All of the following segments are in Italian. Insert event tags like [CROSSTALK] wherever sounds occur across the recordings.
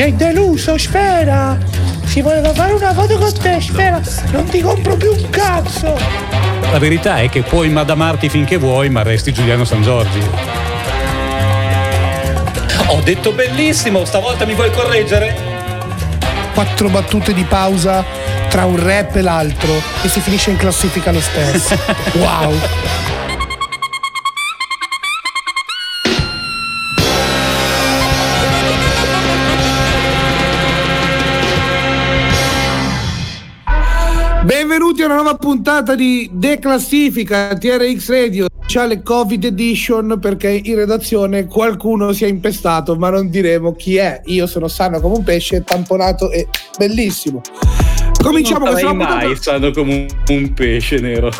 Mi hai deluso, Sfera! Si voleva fare una foto con te, Sfera! Non ti compro più un cazzo! La verità è che puoi madamarti finché vuoi, ma resti Giuliano San Giorgi. Ho detto bellissimo, stavolta mi vuoi correggere? Quattro battute di pausa tra un rap e l'altro e si finisce in classifica lo stesso. [LAUGHS] wow! Una nuova puntata di Declassifica TRX Radio, speciale Covid Edition perché in redazione qualcuno si è impestato, ma non diremo chi è. Io sono sano come un pesce, tamponato e bellissimo. Cominciamo non questa mai puntata... sano come un, un pesce nero.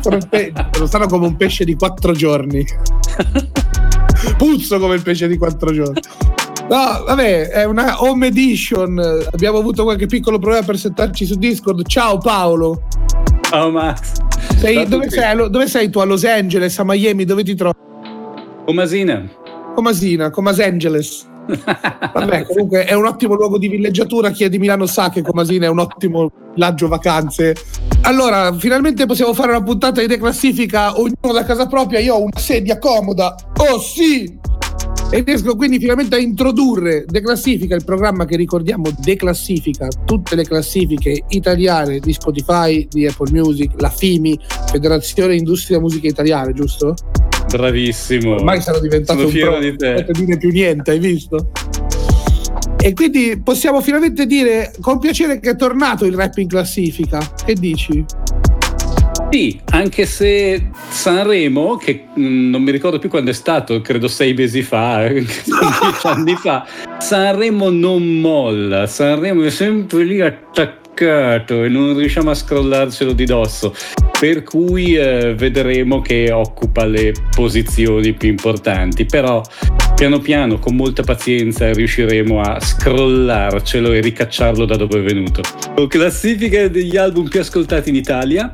sono sano come un pesce di quattro giorni. [LAUGHS] Puzzo come il pesce di quattro giorni. No, vabbè, è una home edition. Abbiamo avuto qualche piccolo problema per settarci su Discord. Ciao Paolo. Ciao Max. Sei, dove, sei, dove, sei, tu? A Los Angeles, a Miami? Dove ti trovi? Comasina. Comasina, Comas Angeles. [LAUGHS] Vabbè, comunque è un ottimo luogo di villeggiatura. Chi è di Milano sa che Comasina è un ottimo villaggio vacanze. Allora, finalmente possiamo fare una puntata di declassifica, ognuno da casa propria. Io ho una sedia comoda. Oh sì! E riesco quindi finalmente a introdurre Declassifica, il programma che ricordiamo declassifica tutte le classifiche italiane di Spotify, di Apple Music, la FIMI, Federazione Industria Musica Italiana, giusto? Bravissimo. Ormai sono diventato sono un pro, di te. Non dire più niente, hai visto? E quindi possiamo finalmente dire con piacere che è tornato il rap in classifica. Che dici? Sì, anche se Sanremo, che mm, non mi ricordo più quando è stato, credo sei mesi fa, [LAUGHS] dieci anni fa, Sanremo non molla, Sanremo è sempre lì attaccato e non riusciamo a scrollarcelo di dosso per cui eh, vedremo che occupa le posizioni più importanti, però piano piano, con molta pazienza, riusciremo a scrollarcelo e ricacciarlo da dove è venuto. Classifica degli album più ascoltati in Italia.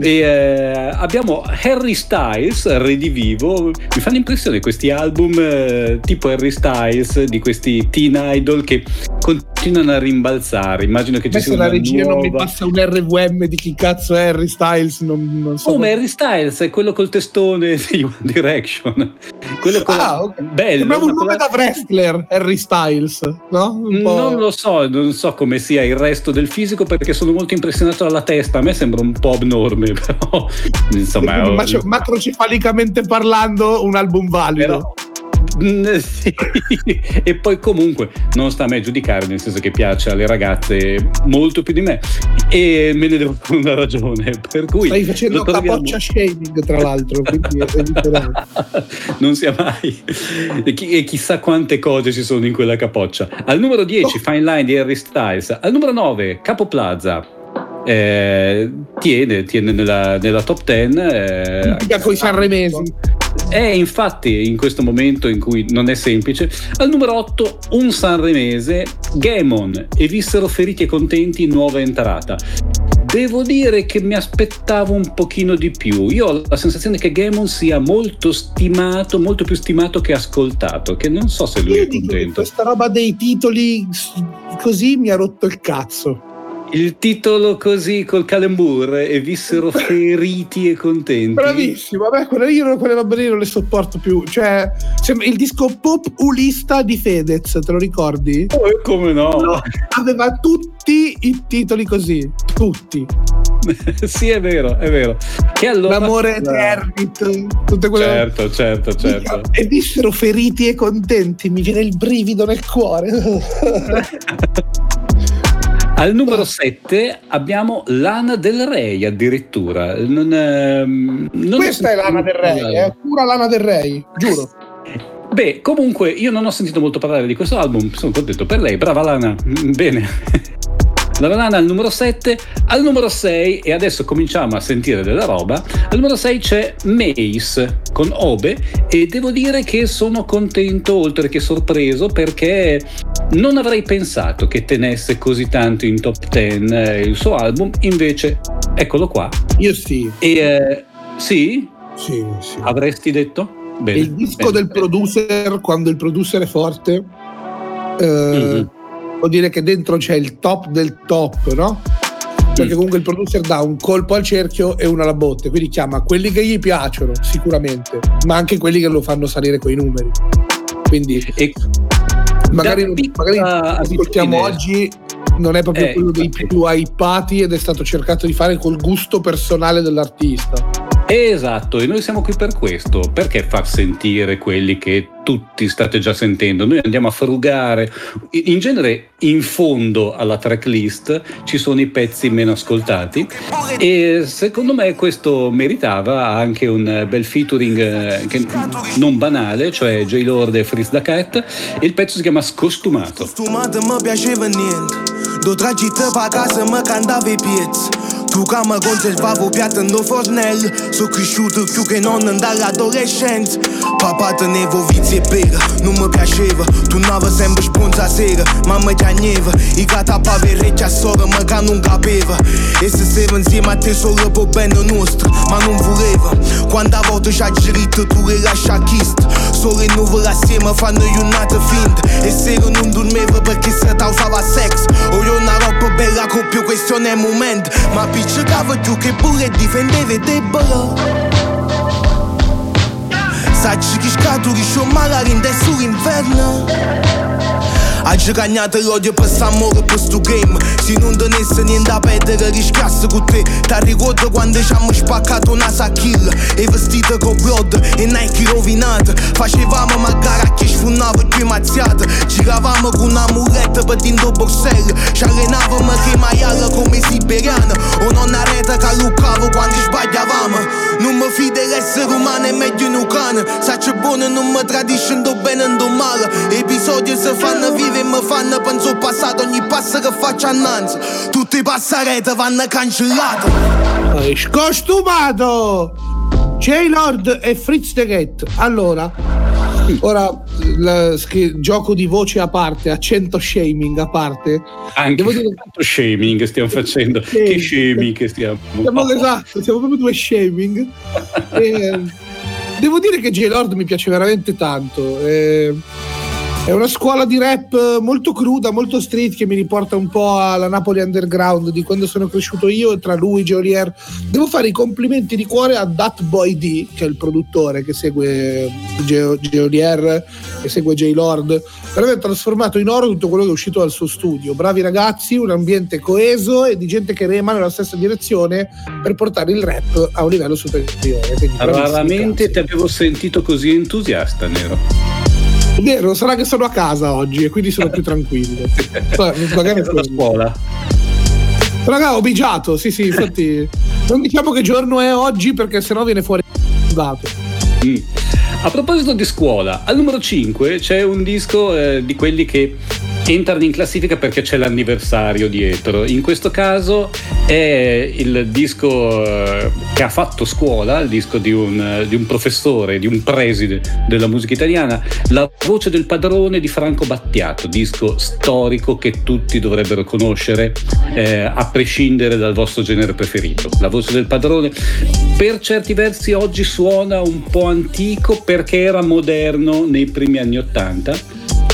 E, eh, abbiamo Harry Styles, redivivo. Mi fanno impressione questi album eh, tipo Harry Styles, di questi teen idol che continuano a rimbalzare. Immagino che ci sia una la regia nuova... non mi passa un RVM di chi cazzo è Harry Styles non, non so. Oh, ma Harry Styles è quello col testone [LAUGHS] di One Direction. Quello con ah, okay. bello. Sembrava un nome da wrestler, Harry Styles, no? Non lo so, non so come sia il resto del fisico perché sono molto impressionato dalla testa. A me sembra un po' abnorme, [LAUGHS] però insomma. Macro, macrocefalicamente parlando, un album valido. Però, sì. [LAUGHS] e poi comunque non sta a me giudicare, nel senso che piace alle ragazze molto più di me e me ne devo dare una ragione. Per cui Stai facendo capoccia shaming, tra l'altro, [LAUGHS] non sia mai. E, chi, e, chissà quante cose ci sono in quella capoccia. Al numero 10, oh. Fine Line di Harry Styles. Al numero 9, Capo Plaza. Eh, tiene, tiene nella, nella, top 10 eh, con i sanremesi è infatti in questo momento in cui non è semplice. Al numero 8 un sanremese, Gamon, e vissero feriti e contenti nuova entrata. Devo dire che mi aspettavo un pochino di più. Io ho la sensazione che Gamon sia molto stimato, molto più stimato che ascoltato, che non so se lui Io è contento. Questa roba dei titoli così mi ha rotto il cazzo il titolo così col calembur e vissero [LAUGHS] feriti e contenti. Bravissimo, vabbè, quelle, io quelle robe lì non le sopporto più. Cioè, il disco pop ulista di Fedez, te lo ricordi? Oh, come no? no? Aveva tutti i titoli così, tutti. [LAUGHS] sì, è vero, è vero. Che allora... L'amore Eternit, tutte quelle Certo, certo, certo. E vissero feriti e contenti, mi viene il brivido nel cuore. [LAUGHS] Al numero 7 abbiamo Lana del Rey addirittura. Non, ehm, non Questa è Lana del Rey, è pura Lana del Rey, giuro. Beh, comunque io non ho sentito molto parlare di questo album, sono contento per lei, brava Lana, bene. La banana al numero 7, al numero 6, e adesso cominciamo a sentire della roba, al numero 6 c'è Mace con Obe e devo dire che sono contento oltre che sorpreso perché non avrei pensato che tenesse così tanto in top 10 eh, il suo album, invece eccolo qua. Io sì. E, eh, sì? Sì, sì. Avresti detto? Bene, il disco bene, del bene. producer, quando il producer è forte, eh, mm-hmm vuol dire che dentro c'è il top del top, no? Perché comunque il producer dà un colpo al cerchio e uno alla botte, quindi chiama quelli che gli piacciono, sicuramente, ma anche quelli che lo fanno salire coi numeri. Quindi e magari, magari ascoltiamo oggi non è proprio eh, quello dei più hypati ed è stato cercato di fare col gusto personale dell'artista. Esatto, e noi siamo qui per questo, perché far sentire quelli che tutti state già sentendo? Noi andiamo a frugare, in genere in fondo alla tracklist ci sono i pezzi meno ascoltati e secondo me questo meritava anche un bel featuring eh, non banale, cioè J-Lord e Fritz da Cat e il pezzo si chiama Scostumato. Scostumato mi piaceva niente, do tragittă pe acasă mă candavi pieți Tu ca mă conservavo piată în fornel So cresciuto più che non dall'adolescenza Papà tenevo vizi e pera, non mi piaceva Tu n'ava sempre spunta sera, ma mi chiagneva I gata pa vereccia sora, ma che non capeva E se stava insieme a te solo per bene nostro Ma non voleva Quando a volte ci ha girato tu le lascia chist Solo e nuvole assieme fanno un'altra finta E sera non dormeva perché se usava sex. O io una roba bella con più questione e momento Ma piccicava più che pure difendeva debole Sai che scaturi, c'ho magari in sull'inferno ha giocato l'odio per s'amore per sto game Se non tenesse niente a perdere rischiasse con te. Ti ricordo quando ci abbiamo spaccato una sacchilla E vestita con blood e Nike rovinata Facevamo magari a chi sfumava più mazziata Giravamo con una muletta per dentro borselle Ci allenavamo che maiala come siberiana O nonna rete che luccavo quando sbagliavamo Non mi fido dell'essere umano è meglio in un cane Saccio buono non mi tradisce bene e male Episodi si fanno vivere vive mi fanno penso al passato ogni passo che faccio annanzi tutti i passarete vanno cancellati scostumato J-Lord e Fritz the Cat allora ora la, gioco di voce a parte accento shaming a parte. Anche devo dire tanto shaming stiamo facendo. Che shaming. che stiamo siamo, esatto siamo proprio due shaming. [LAUGHS] E, devo dire che J-Lord mi piace veramente tanto. E, è una scuola di rap molto cruda, molto street che mi riporta un po' alla Napoli Underground di quando sono cresciuto io e tra lui e Geolier. Devo fare i complimenti di cuore a Dat Boy D, che è il produttore che segue Geolier, che segue J-Lord, per aver trasformato in oro tutto quello che è uscito dal suo studio. Bravi ragazzi, un ambiente coeso e di gente che rema nella stessa direzione per portare il rap a un livello superiore. Raramente ti avevo sentito così entusiasta, Nero. Vero, sarà che sono a casa oggi e quindi sono più [LAUGHS] tranquillo. Magari è a scuola. Raga, ho bigiato, sì, sì, infatti. [LAUGHS] non diciamo che giorno è oggi perché sennò viene fuori dato. Mm. A proposito di scuola, al numero 5 c'è un disco eh, di quelli che entrano in classifica perché c'è l'anniversario dietro. In questo caso è il disco eh, che ha fatto scuola, il disco di un, di un, professore, di un preside della musica italiana, La voce del padrone di Franco Battiato, disco storico che tutti dovrebbero conoscere eh, a prescindere dal vostro genere preferito. La voce del padrone per certi versi oggi suona un po' antico perché era moderno nei primi anni Ottanta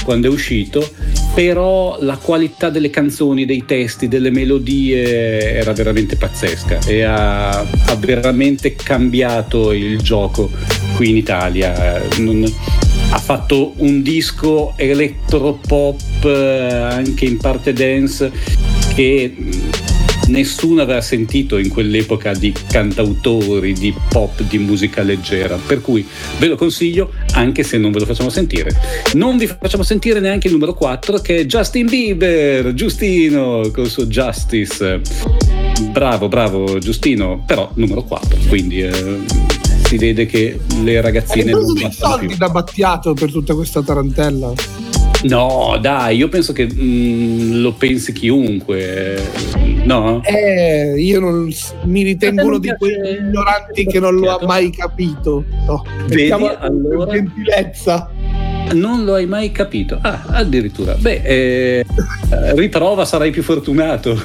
quando è uscito, però la qualità delle canzoni, dei testi, delle melodie era veramente pazzesca e ha, ha veramente cambiato il gioco qui in Italia. Non, ha fatto un disco elettropop, eh, anche in parte dance, che nessuno aveva sentito in quell'epoca di cantautori, di pop, di musica leggera. Per cui ve lo consiglio anche se non ve lo facciamo sentire. Non vi facciamo sentire neanche il numero 4 che è Justin Bieber, Giustino col suo Justice. Bravo, bravo Giustino, però numero 4, quindi eh, si vede che le ragazzine non sono soldi più. da Battiato per tutta questa tarantella. No, dai, io penso che mh, mm, lo pensi chiunque, no? Eh, io non, mi ritengo uno di quegli ignoranti che non lo ha mai capito. No, Vedi, allora... gentilezza. Non lo hai mai capito? Ah, addirittura. Beh, eh, riprova, sarai più fortunato.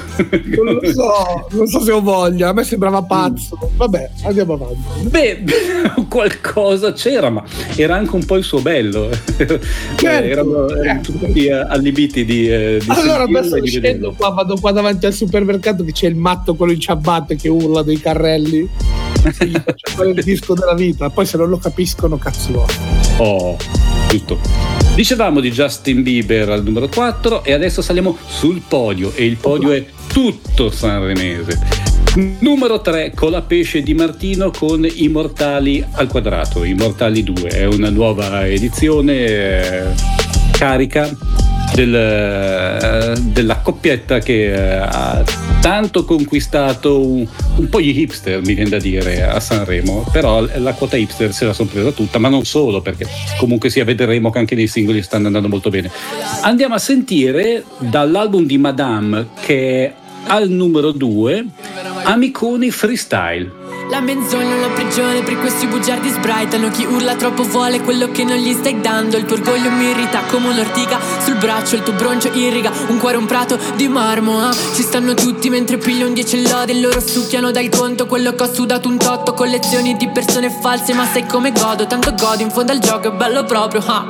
Non lo so, non so se ho voglia, a me sembrava pazzo. Vabbè, andiamo avanti. Beh, [LAUGHS] qualcosa c'era, ma era anche un po' il suo bello. Certo, erano, erano tutti allibiti di, eh, di allora adesso di scendo qua, vado qua davanti al supermercato che c'è il matto quello in ciabatte che urla dei carrelli. Faccio fare il disco della vita, poi se non lo capiscono, cazzo. Oh, giusto. Dicevamo di Justin Bieber al numero 4 e adesso saliamo sul podio e il podio è tutto sanremese. Numero 3 Colapesce di Martino con Immortali al quadrato, Immortali 2, è una nuova edizione eh, carica del, eh, della coppietta che eh, ha tanto conquistato un, un po' gli hipster, mi viene da dire, a Sanremo, però la quota hipster se la sono presa tutta, ma non solo, perché comunque sia vedremo che anche nei singoli stanno andando molto bene. Andiamo a sentire dall'album di Madame che è al numero 2 Amiconi Freestyle. La menzogna è una prigione per questi bugiardi sbraitano. Chi urla troppo vuole quello che non gli stai dando. Il tuo orgoglio mi irrita come un'ortica sul braccio Il tuo broncio irriga. Un cuore un prato di marmo ah. Ci stanno tutti mentre piglio un 10 lode E loro succhiano dal conto quello che ho sudato un totto. Collezioni di persone false ma sai come godo? Tanto godo in fondo al gioco è bello proprio ah.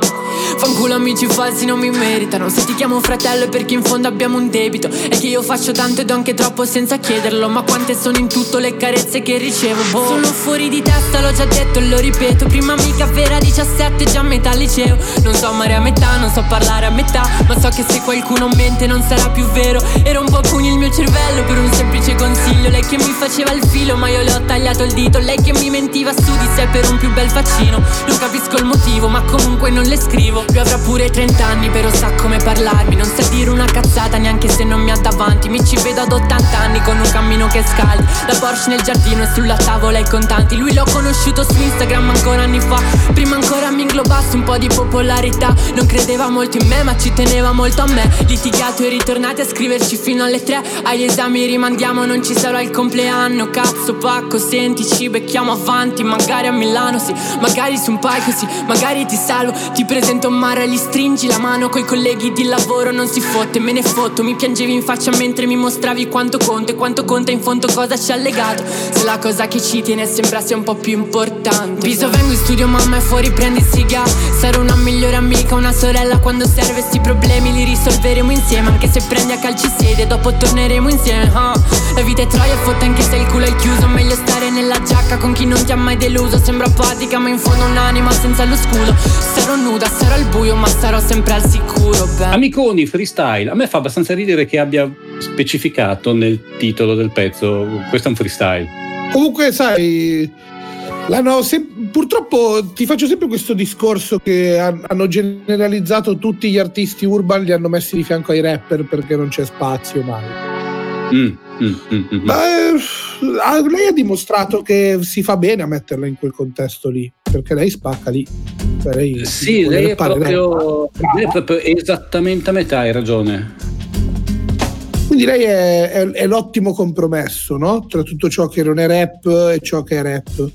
Fanculo amici falsi non mi meritano. Se ti chiamo fratello è perché in fondo abbiamo un debito. E che io faccio tanto e do anche troppo senza chiederlo. Ma quante sono in tutto le carezze che ricevo boh. Sono fuori di testa l'ho già detto e lo ripeto. Prima amica vera 17 già a metà liceo. Non so amare a metà, non so parlare a metà. Ma so che se qualcuno mente non sarà più vero. Era un po' pugni il mio cervello per un semplice consiglio. Lei che mi faceva il filo ma io le ho tagliato il dito. Lei che mi mentiva su di sé per un più bel faccino. Non capisco il motivo ma comunque non le scrivo. Lui avrà pure 30 anni però sa come parlarmi. Non sa dire una cazzata neanche se non mi ha davanti. Mi ci vedo ad 80 anni con un cammino che scaldi. La Porsche nel giardino e sulla tavola i contanti. Lui l'ho conosciuto su Instagram ancora anni fa. Prima ancora mi inglobassi un po' di popolarità. Non credeva molto in me ma ci teneva molto a me. Litigato e ritornati a scriverci fino alle tre. Agli esami rimandiamo non ci sarà il compleanno. Cazzo pacco senti ci becchiamo avanti. Magari a Milano sì, magari su un palco sì. Magari ti salvo, ti presento Mara Gli stringi la mano coi colleghi di lavoro. Non si fotte, me ne fotto Mi piangevi in faccia mentre mi mostravi quanto conta E quanto conta in fondo cosa ci ha legato. Se la cosa che ci tiene sembra sia un po' più importante. Viso vengo in studio mamma e fuori prendi siga Sarò una migliore amica, una sorella quando serve Sti problemi li risolveremo insieme. Anche se prendi a calci sedie dopo torneremo insieme ah. La vita è troia e fotte anche se il culo è chiuso. Meglio stare nella giacca con chi non ti ha mai deluso. Sembra apatica ma in fondo un'anima senza lo scudo. Sarò nuda, sarò al buio ma sarò sempre al sicuro beh. Amiconi freestyle, a me fa abbastanza ridere che abbia specificato nel titolo del pezzo questo è un freestyle. Comunque, sai, sem- purtroppo ti faccio sempre questo discorso che han- hanno generalizzato tutti gli artisti urban, li hanno messi di fianco ai rapper perché non c'è spazio mai. Mm, mm, mm, mm. Ma eh, ah, lei ha dimostrato che si fa bene a metterla in quel contesto lì, perché lei spacca lì. Cioè, lei, Sì, lei è, proprio, lei è proprio esattamente a metà, hai ragione. Quindi lei è, è- è l'ottimo compromesso no? tra tutto ciò che non è rap e ciò che è rap.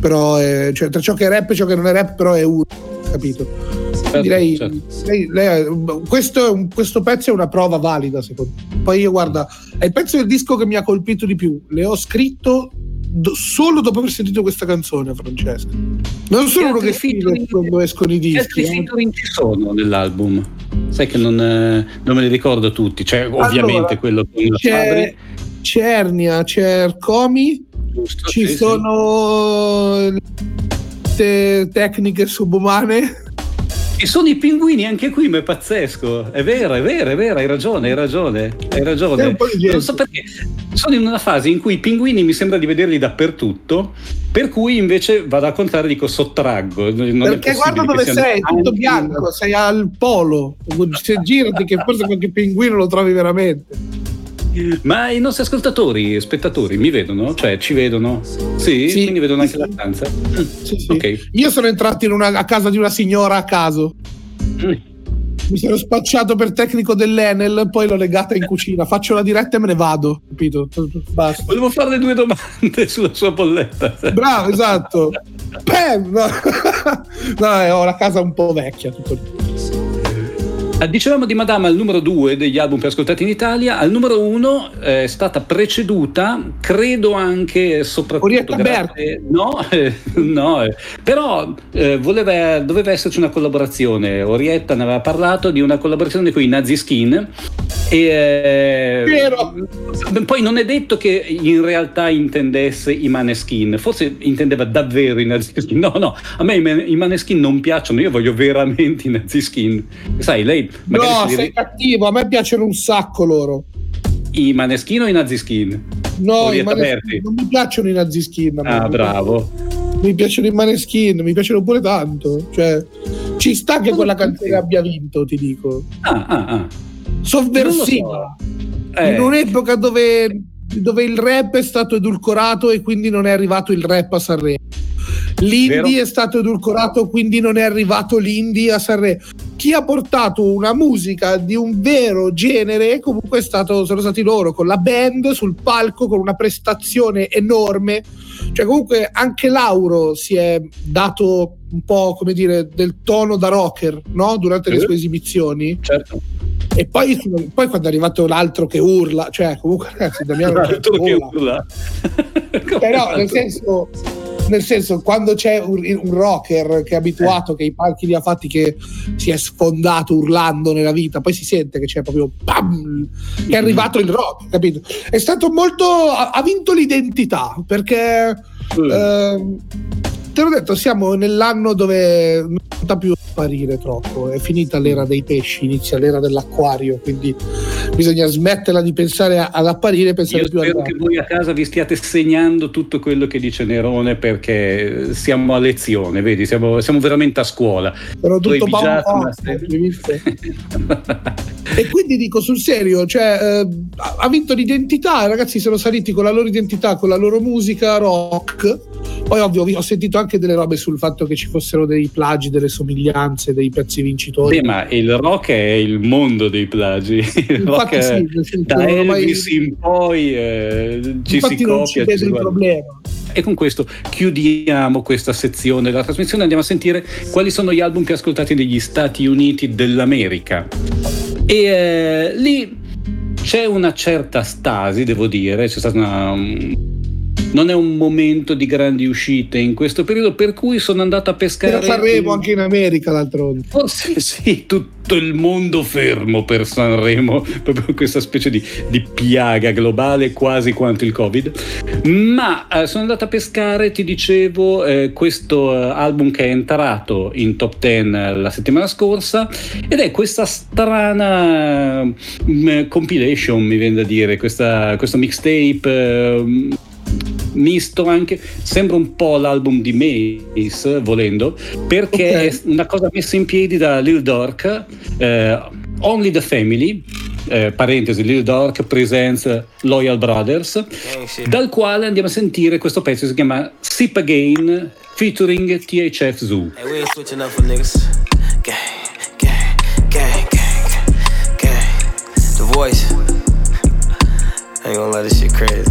Però è- cioè, tra ciò che è rap e ciò che non è rap, però è uno, capito? Quindi lei, certo. lei- lei- questo, questo pezzo è una prova valida, secondo me. Poi io, guarda, è il pezzo del disco che mi ha colpito di più. Le ho scritto do- solo dopo aver sentito questa canzone, Francesco. Non sono Che uno che scrive quando escono i Che dischi. altri eh. featuring ci sono nell'album? Sai che non, eh, non me li ricordo tutti, cioè ovviamente Allora, quello con la Fabri, c'è Ernia, c'è Ercomi, giusto? ci Sì, sì. sono te- tecniche subumane. Ci sono i pinguini anche qui, ma è pazzesco. È vero, è vero, è vero, hai ragione, hai ragione, hai ragione. Non so perché. Sono in una fase in cui i pinguini mi sembra di vederli dappertutto, per cui invece vado al contrario e dico sottraggo. Non Perché guarda dove sei, tutto bianco, sei al polo. Se girati che forse qualche pinguino lo trovi veramente. Ma i nostri ascoltatori, spettatori, mi vedono? Cioè, ci vedono? Sì? Sì. Quindi vedono anche la stanza? Sì, sì. Ok. Io sono entrato in una- a casa di una signora a caso. Mm. Mi sono spacciato per tecnico dell'Enel, poi l'ho legata in cucina. Faccio la diretta e me ne vado. Capito? Basta. Volevo farle due domande [LAUGHS] sulla sua bolletta. Bravo, esatto. Bam! [LAUGHS] No, no ho la casa un po' vecchia. Tutto lì. Eh, dicevamo di Madame al numero 2 degli album più ascoltati in Italia, al numero 1 eh, è stata preceduta, credo anche soprattutto grazie, no, eh, no però eh, voleva, doveva esserci una collaborazione. Orietta ne aveva parlato di una collaborazione con i Nazi Skin e eh, Vero. poi non è detto che in realtà intendesse i Maneskin, forse intendeva davvero i Nazi Skin. No, no, a me i, Maneskin non piacciono, io voglio veramente i Nazi Skin. Sai, lei No, sei ri- cattivo, a me piacciono un sacco loro. i Maneskin o i Nazi Skin? No, i Maneskin- non mi piacciono i nazi skin. a me. Ah, bravo. Mi piacciono i maneskin, mi piacciono pure tanto. Cioè, ci sta che quella canzone abbia vinto, ti dico. Ah, ah, ah. Sovversiva. Eh, In un'epoca dove, dove il rap è stato edulcorato e quindi non è arrivato il rap a Sanremo. L'indie Vero. è stato edulcorato, quindi non è arrivato l'indie a Sanremo. Chi ha portato una musica di un vero genere comunque è stato, sono stati loro con la band sul palco con una prestazione enorme. Cioè, comunque anche Lauro si è dato un po' come dire del tono da rocker no? durante le sue esibizioni. certo. E poi, poi quando è arrivato l'altro che urla, cioè comunque ragazzi, Damiano Altro che urla. [LAUGHS] Però nel senso, nel senso, quando c'è un, un rocker che è abituato, che i palchi li ha fatti, che si è sfondato urlando nella vita, poi si sente che c'è proprio pam, che è arrivato il rock, capito? È stato molto. ha, ha vinto l'identità perché. ehm, te l'ho detto, siamo nell'anno dove non sta più a apparire troppo, è finita l'era dei pesci, inizia l'era dell'acquario, quindi bisogna smetterla di pensare ad apparire e pensare Io più spero a che voi a casa vi stiate segnando tutto quello che dice Nerone perché siamo a lezione, vedi, siamo, siamo veramente a scuola. Hai tutto visto? [LAUGHS] E quindi dico sul serio, cioè, eh, ha ha vinto l'identità, i ragazzi sono saliti con la loro identità, con la loro musica rock. Poi ovvio ho sentito anche delle robe sul fatto che ci fossero dei plagi, delle somiglianze, dei pezzi vincitori. Beh, ma il rock è il mondo dei plagi. Il Infatti è- sì, da ormai- Elvis in poi eh, ci Infatti si ci copia. ci si il problema. E con questo chiudiamo questa sezione della trasmissione. Andiamo a sentire quali sono gli album più ascoltati negli Stati Uniti dell'America. E eh, lì c'è una certa stasi, devo dire, c'è stata una. Non è un momento di grandi uscite in questo periodo, per cui sono andato a pescare. Per Sanremo anche in America d'altronde. Forse sì, tutto il mondo fermo per Sanremo, proprio questa specie di, di piaga globale quasi quanto il Covid. Ma eh, sono andato a pescare, ti dicevo, eh, questo eh, album che è entrato in top 10 la settimana scorsa ed è questa strana mm, compilation, mi viene da dire, questa- questo mixtape. eh, misto anche sembra un po' l'album di Mace volendo perché Ok. è una cosa messa in piedi da Lil Durk eh, Only the Family eh, parentesi Lil Durk presents Loyal Brothers dal quale andiamo a sentire questo pezzo che si chiama Sip Again featuring THF Zoo Hey, we ain't switching up for niggas. Gang, gang, gang, gang, gang. The voice. I ain't gonna let this shit crazy.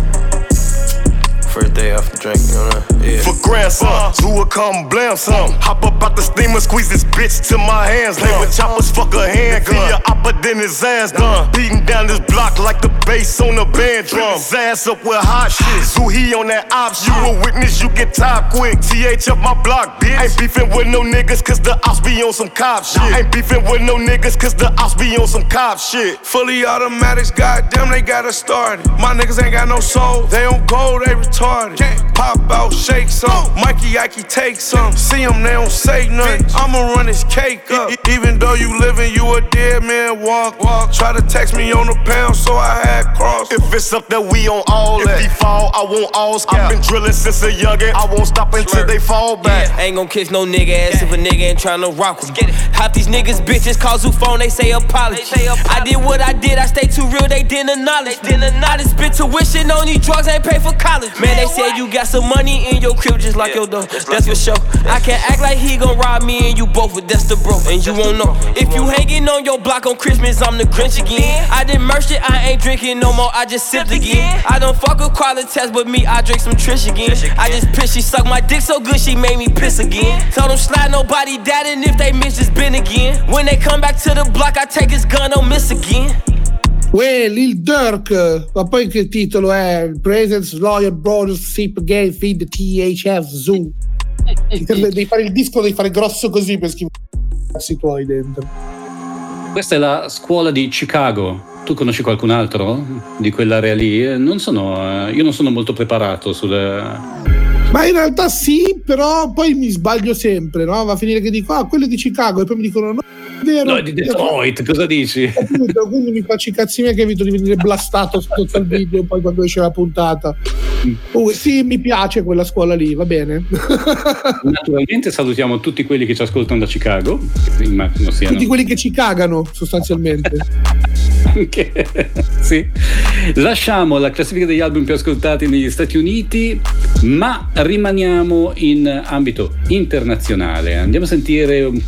after drink, you know yeah. For grandsons who will come blam some. Hop up out the steamer, squeeze this bitch till my hands Play with choppers, fuck a handgun. See ya oppa, then his ass done. Uh. Beating down this block like the bass on the band drum. His ass up with hot shit. Ah, so he on that op shit. You a witness, you get top quick. TH up my block, bitch. Ain't beefing with no niggas, cause the ops be on some cop shit. Ain't beefing with no niggas, cause the ops be on some cop shit. Fully automatics, goddamn, they got us started. My niggas ain't got no soul, they on gold, they retarded. Can't Pop out, shake some, Mikey Ike take some. See them, they don't say nothing. I'ma run this cake up. Even though you living, you a dead man. Walk, walk. Try to text me on the pound, so I had cross. If it's up there, we on all that. If he fall, I want all scalp. I've been drilling since a youngin'. I won't stop until they fall back. I ain't gon' kiss no nigga ass if a nigga ain't tryna rock with me. Half these niggas bitches call who phone, they say apology. I did what I did, I stay too real, they didn't acknowledge. I done spit tuition on these drugs, ain't pay for college. Man, they said you got some money in your crib just like your door. That's for sure. I can't act like he gon' rob me and you both, but that's the bro. And you won't know. If you hanging on your block on Christmas, I'm the Grinch again. I did merch it, I ain't drinking no more, I just sipped again. I don't fuck with quality test, but me, I drink some Trish again. I just piss, she suck my dick so good, she made me piss again. Tell them slide nobody that, and if they miss, just been again. When they come back to the block, I take his gun, don't miss again. Uè, Lil Durk, ma poi che titolo è? Presence, Lawyer, Brothers, Sip, Gay, Feed, THF, Zoo. [LAUGHS] Devi fare il disco, devi fare grosso così per scrivere i cazzi tuoi dentro. Questa è la scuola di Chicago. Tu conosci qualcun altro di quell'area lì? Eh, Non sono, eh, io non sono molto preparato sulle, Ma in realtà sì, però poi mi sbaglio sempre, no? Va a finire che dico, ah, quello è di Chicago, e poi mi dicono, no, vero. No, è di Detroit, cosa dici? Appunto, quindi mi faccio i cazzi miei che evito di venire blastato sotto il video poi quando esce la puntata. Comunque, sì, mi piace quella scuola lì, va bene. [LAUGHS] Naturalmente salutiamo tutti quelli che ci ascoltano da Chicago, immagino siano Tutti quelli che ci cagano, sostanzialmente. [LAUGHS] anche. sì. Lasciamo la classifica degli album più ascoltati negli Stati Uniti, ma rimaniamo in ambito internazionale. Andiamo a sentire un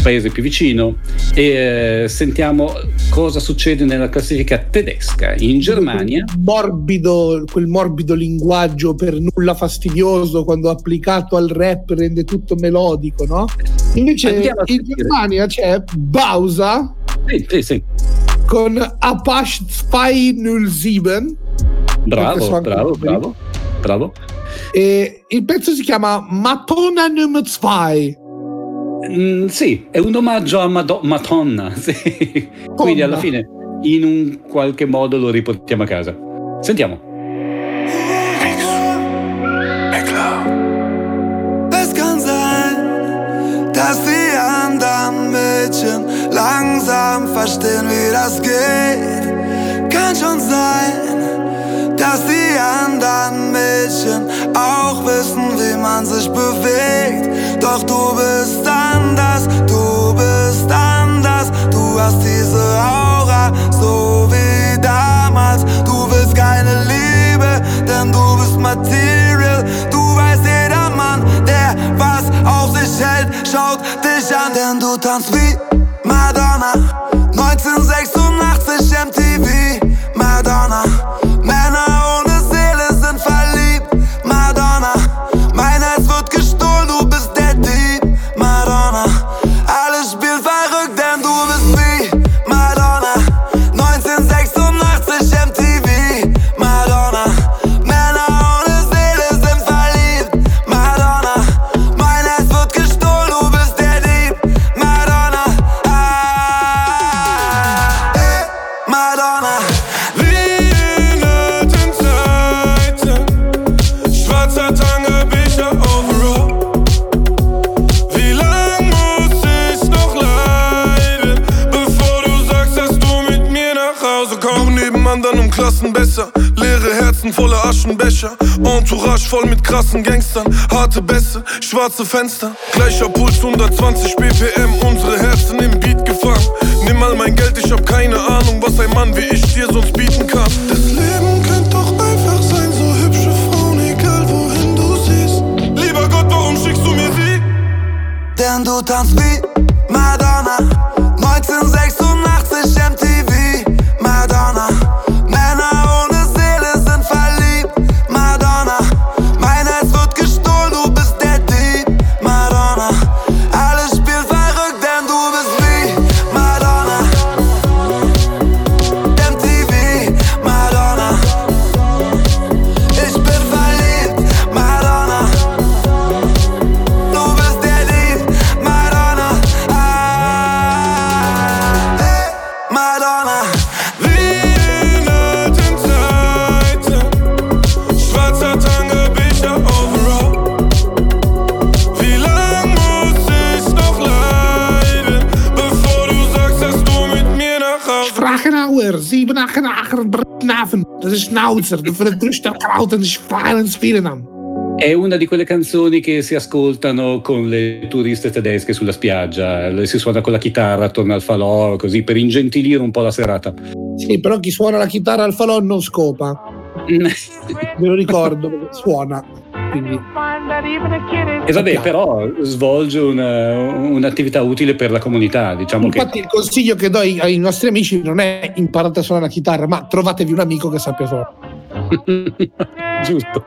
paese più vicino e eh, sentiamo cosa succede nella classifica tedesca. In Germania Morbido, quel morbido linguaggio per nulla fastidioso quando applicato al rap rende tutto melodico, no? Invece in. Germania c'è Bausa Sì, sì, sì. Con Apache 207 Perché so Bravo, bravo, bravo, bravo. e il pezzo si chiama Matona Nummer 2. Mm, sì, è un omaggio a Mado- Madonna. sì. Quindi alla fine, in un qualche modo, lo riportiamo a casa. Sentiamo. Dass die anderen Mädchen langsam verstehen, wie das geht. Kann schon sein, dass die anderen Mädchen auch wissen, wie man sich bewegt. Doch du bist anders, du bist anders. Du hast diese Aura, so wie damals. Du willst keine Liebe, denn du bist Material. Tanzt wie Madonna. 1986 MTV, Entourage voll mit krassen Gangstern, harte Bässe, schwarze Fenster, gleicher Puls 120 BPM, unsere Herzen im Beat gefangen. Nimm mal mein Geld, ich hab keine Ahnung, was ein Mann wie ich dir sonst bieten kann. Das Leben könnte doch einfach sein, so hübsche Frauen, egal wohin du siehst. Lieber Gott, warum schickst du mir sie? Denn du tanzt sieben Achenacher, Brnaven. Das ist Schnauzer, du verdrückst der Kraut ich fahre Spirenam. È una di quelle canzoni che si ascoltano con le turiste tedesche sulla spiaggia, si suona con la chitarra attorno al falò, così per ingentilire un po' la serata. Sì, però chi suona la chitarra al falò non scopa. [LAUGHS] Ve lo ricordo suona. Quindi E vabbè, però svolge una- un'attività utile per la comunità, diciamo che Infatti il consiglio che do ai, ai nostri amici non è imparate a suonare la chitarra, ma trovatevi un amico che sappia suonare. [LAUGHS] Giusto.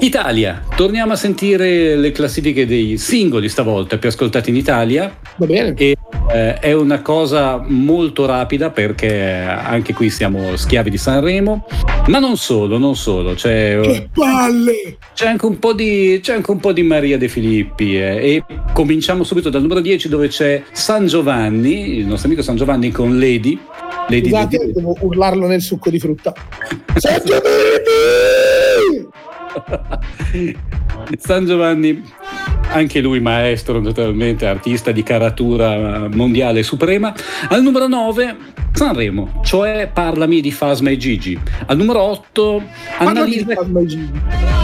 Italia, torniamo a sentire le classifiche dei singoli stavolta più ascoltati in Italia. Va bene? E eh, è una cosa molto rapida perché anche qui siamo schiavi di Sanremo, ma non solo, non solo, c'è, Che palle! c'è anche, un po di, c'è anche un po' di Maria De Filippi eh, e cominciamo subito dal numero 10 dove c'è San Giovanni, il nostro amico San Giovanni con Lady. Lady Scusate, devo urlarlo nel succo di frutta. [LAUGHS] Sergio Benedetti! [LAUGHS] San Giovanni, anche lui maestro, naturalmente artista di caratura mondiale suprema. Al numero 9 Sanremo, cioè Parlami di Fasma e Gigi. Al numero 8 Ma non Annalisa ti fanno i giri.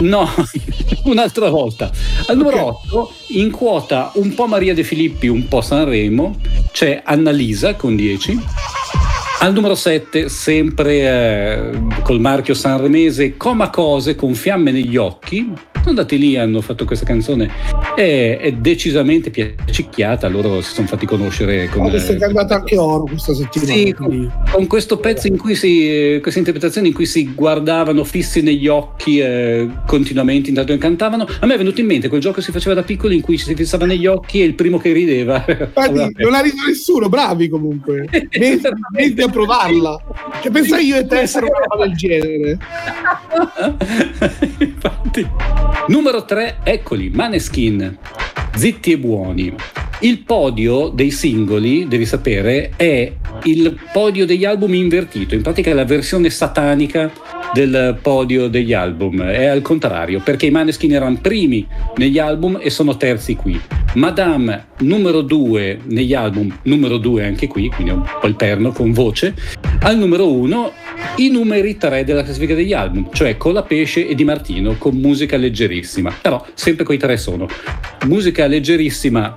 No, [LAUGHS] un'altra volta. Al numero Ok. 8 in quota un po' Maria De Filippi, un po' Sanremo, c'è Annalisa con 10. Al numero 7, sempre eh, col marchio sanremese, Coma Cose con fiamme negli occhi. Sono andati lì, hanno fatto questa canzone. È, è decisamente piacicchiata. Loro si sono fatti conoscere con, Ma eh, è andato anche oro questa settimana. sì, con, con questo pezzo in cui si, questa interpretazione in cui si guardavano fissi negli occhi eh, continuamente intanto che cantavano, a me è venuto in mente quel gioco che si faceva da piccoli in cui ci si fissava negli occhi e il primo che rideva. [LAUGHS] Infatti, non ha riso nessuno, bravi comunque. [LAUGHS] Metti a provarla. Che pensai io e te essere una roba del genere? [LAUGHS] Infatti. Numero 3, eccoli, Maneskin, zitti e buoni. Il podio dei singoli, devi sapere, è il podio degli album invertito, in pratica è la versione satanica del podio degli album, è al contrario, perché i Maneskin erano primi negli album e sono terzi qui. Madame numero 2 negli album, numero 2 anche qui, quindi un po' il perno con voce. Al numero 1 i numeri 3 della classifica degli album, cioè Colapesce e Di Martino con musica leggerissima. Però sempre quei tre sono. Musica leggerissima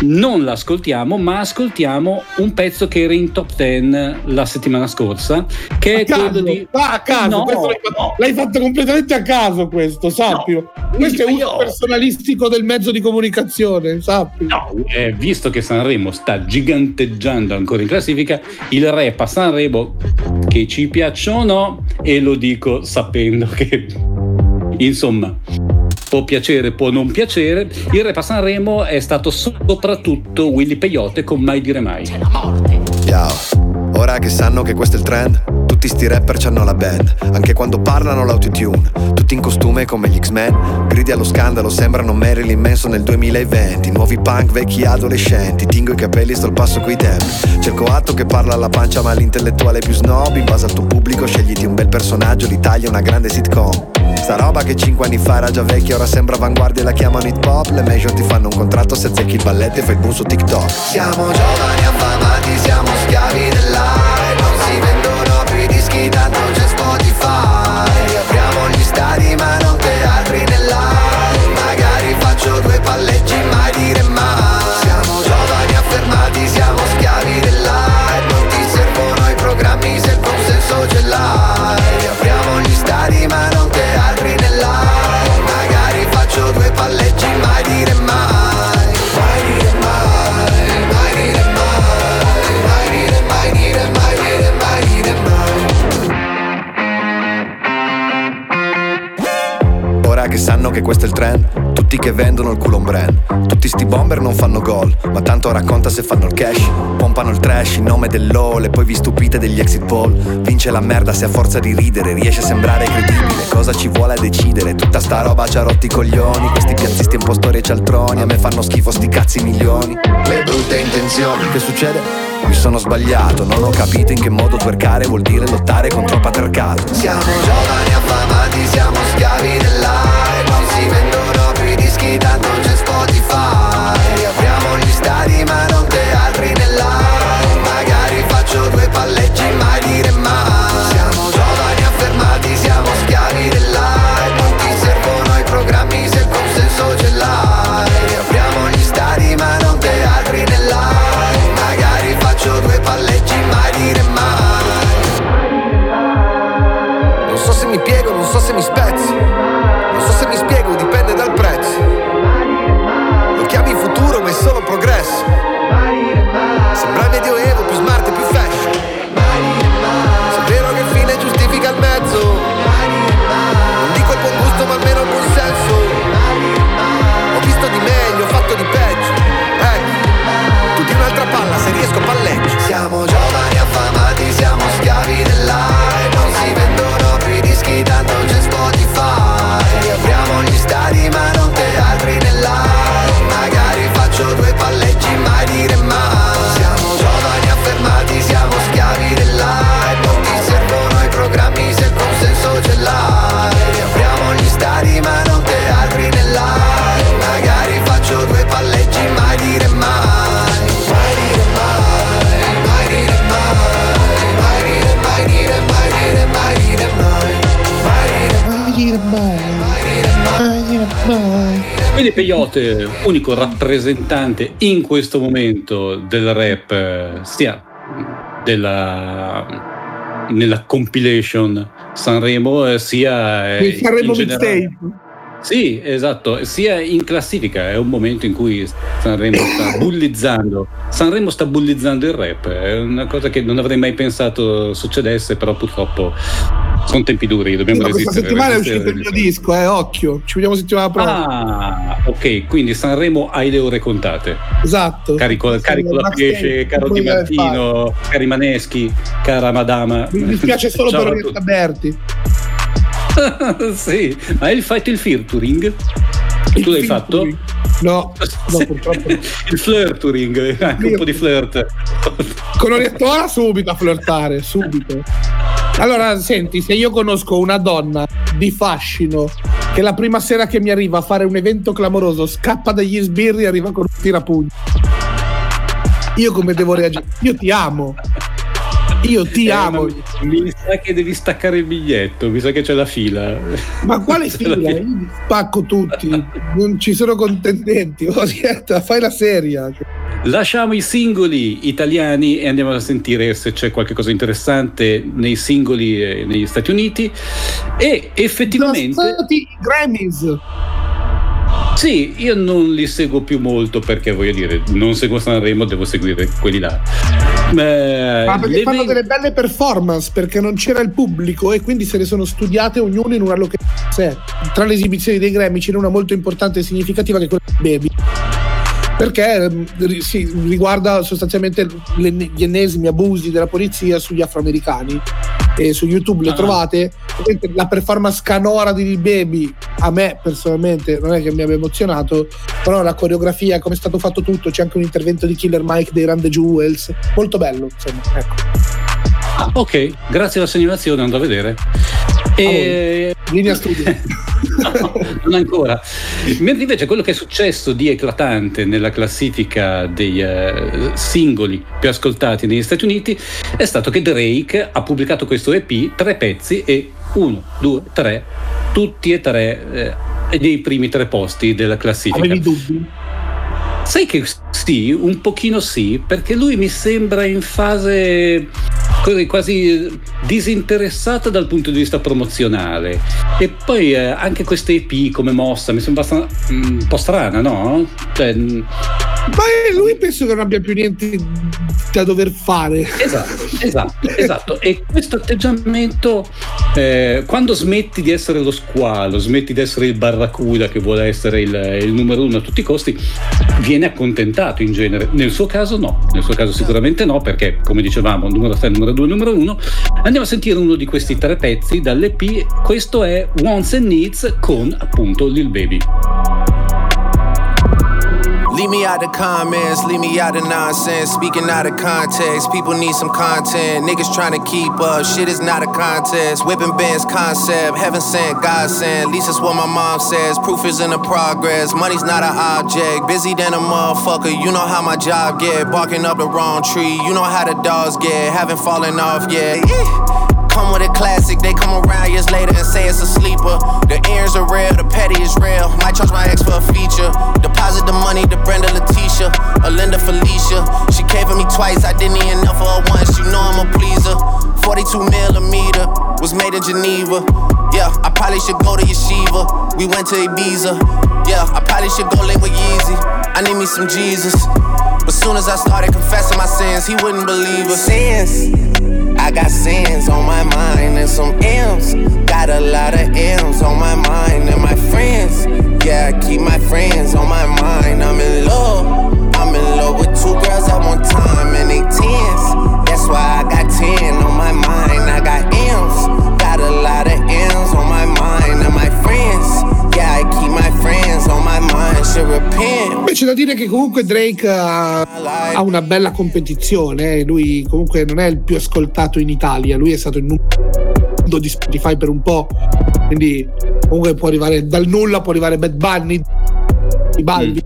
non l'ascoltiamo, ma ascoltiamo un pezzo che era in top 10 la settimana scorsa, che è A caso, quello di va a caso, No, questo l'hai, fatto, no. l'hai fatto completamente a caso questo, sappilo. questo è io- uso personalistico del mezzo di comunicazione, sappi. No, eh, visto che Sanremo sta giganteggiando ancora in classifica, il rap a Sanremo, che ci piaccia o no, e lo dico sapendo che, insomma, può piacere, può non piacere, il rap a Sanremo è stato soprattutto Willy Peyote con Mai dire mai. Ciao, ora che sanno che questo è il trend, tutti sti rapper c'hanno la band, anche quando parlano l'autotune, tutti in costume come gli X-Men, gridi allo scandalo, sembrano Marilyn Manson nel 2020, nuovi punk, vecchi adolescenti, tingo i capelli, sto al passo coi tempi, cerco atto che parla alla pancia ma l'intellettuale più snob, in base al tuo pubblico scegliti un bel personaggio, l'Italia è una grande sitcom. Sta roba che 5 anni fa era già vecchia, ora sembra avanguardia e la chiamano hip hop. Le major ti fanno un contratto se azzecchi il balletto e fai il boom su TikTok. Siamo giovani affamati, siamo schiavi dell'hype. Non si vendono più i dischi, tanto sanno che questo è il trend, tutti che vendono il culo brand. Tutti sti bomber non fanno gol, ma tanto racconta se fanno il cash. Pompano il trash in nome dell'all e poi vi stupite degli exit poll. Vince la merda se a forza di ridere riesce a sembrare credibile. Cosa ci vuole a decidere? Tutta sta roba ci ha rotti i coglioni. Questi piazzisti impostori e cialtroni, a me fanno schifo sti cazzi milioni. Le brutte intenzioni. Che succede? Mi sono sbagliato, non ho capito in che modo twerkare vuol dire lottare contro patriarcato. Siamo giovani affamati, siamo schiavi dell'hype. Non si vendono più i dischi, Quindi Peyote, unico rappresentante in questo momento del rap, eh, sia della, nella compilation Sanremo, eh, sia eh, Il Sanremo in generale. mixtape. Sì, esatto, sia in classifica, è un momento in cui Sanremo sta [COUGHS] bullizzando, Sanremo sta bullizzando il rap, è una cosa che non avrei mai pensato succedesse, però purtroppo sono tempi duri, dobbiamo questa resistere. settimana è resistere, uscito il mio disco, eh, occhio. Ci vediamo settimana prossima. Ah, ok, quindi Sanremo hai le ore contate. Esatto. Carico, Sì, carico la pesce, caro Di. Martino, cari Maneschi, cara Madama. Mi dispiace solo [LAUGHS] Ciao per Orietta Berti. [LAUGHS] sì, ma hai fatto il featuring? Il tu l'hai fatto? No, no, [LAUGHS] purtroppo. [LAUGHS] il flirturing, anche un po' di flirt. Con Orietta subito a flirtare, subito. Allora, senti, se io conosco una donna di fascino che la prima sera che mi arriva a fare un evento clamoroso scappa dagli sbirri e arriva con un tirapugni. Io come devo reagire? Io ti amo. Io ti Eh, amo. mi, sa che devi staccare il biglietto, mi sa che c'è la fila. Ma quale [LAUGHS] C'è la fila? Io spacco tutti. Non ci sono contendenti. [LAUGHS] Orietta, fai la seria. Lasciamo i singoli italiani e andiamo a sentire se c'è qualche cosa interessante nei singoli eh, negli Stati Uniti. E effettivamente, stati i Grammys. sì, io non li seguo più molto perché voglio dire, non seguo Sanremo, devo seguire quelli là. Eh, Ma perché fanno delle belle performance perché non c'era il pubblico e quindi se le sono studiate ognuno in una location. Tra le esibizioni dei Grammy ce n'è una molto importante e significativa che è quella di Baby. Perché ehm, sì, riguarda sostanzialmente gli ennesimi abusi della polizia sugli afroamericani. E su YouTube le Ah. trovate. La performance canora di Lil Baby a me personalmente non è che mi abbia emozionato, però la coreografia, come è stato fatto tutto, c'è anche un intervento di Killer Mike dei the Jewels, molto bello, insomma, ecco. Ah, ok, grazie alla segnalazione, andrò a vedere. E... Linea studio. No, [LAUGHS] [LAUGHS] non ancora. Mentre invece quello che è successo di eclatante nella classifica dei eh, singoli più ascoltati negli Stati Uniti è stato che Drake ha pubblicato questo EP, tre pezzi e uno, due, tre, tutti e tre eh, dei primi tre posti della classifica. Avevi dubbi? Sai che sì, un pochino sì, perché lui mi sembra in fase così, quasi disinteressata dal punto di vista promozionale. E poi eh, anche questa EP come mossa mi sembra sta- mm, un po' strana, no? Cioè, mm, Ma eh, lui penso che non abbia più niente da dover fare. Esatto, esatto, esatto. E questo atteggiamento, eh, quando smetti di essere lo squalo, smetti di essere il barracuda che vuole essere il, il numero uno a tutti i costi, viene accontentato in genere. Nel suo caso no, nel suo caso sicuramente no, perché come dicevamo, numero 3, numero 2, numero 1. Andiamo a sentire uno di questi tre pezzi dall'EP. Questo è Wants and Needs con appunto Lil Baby. Leave me out the comments, leave me out of nonsense. Speaking out of context, people need some content. Niggas trying to keep up, shit is not a contest. Whipping bands concept, heaven sent, God sent. At least that's what my mom says. Proof is in the progress, money's not an object. Busy than a motherfucker, you know how my job get. Barking up the wrong tree, you know how the dogs get. Haven't fallen off yet. Come with a classic, they come around years later and say it's a sleeper. The ears are real, the petty is real. Might charge my ex for a feature. Deposit the money to Brenda Letitia, or Linda Felicia. She came for me twice, I didn't even know for her once. You know I'm a pleaser. 42 millimeter was made in Geneva. Yeah, I probably should go to Yeshiva. We went to Ibiza. Yeah, I probably should go link with Yeezy. I need me some Jesus. But soon as I started confessing my sins, he wouldn't believe us. Sins. I got sins on my mind and some M's. Got a lot of M's on my mind and my friends. Yeah, I keep my friends on my mind. I'm in love. I'm in love with two girls at one time and they tens. That's why I got 10 on my mind. I got M's. Got a lot of M's on my mind and my friends. Yeah, I keep my friends on my mind. Should repent. Poi c'è da dire che comunque Drake ha, ha una bella competizione. eh. Lui comunque non è il più ascoltato in Italia. Lui è stato il numero di Spotify per un po'. Quindi comunque può arrivare dal nulla, può arrivare Bad Bunny, i Baldi.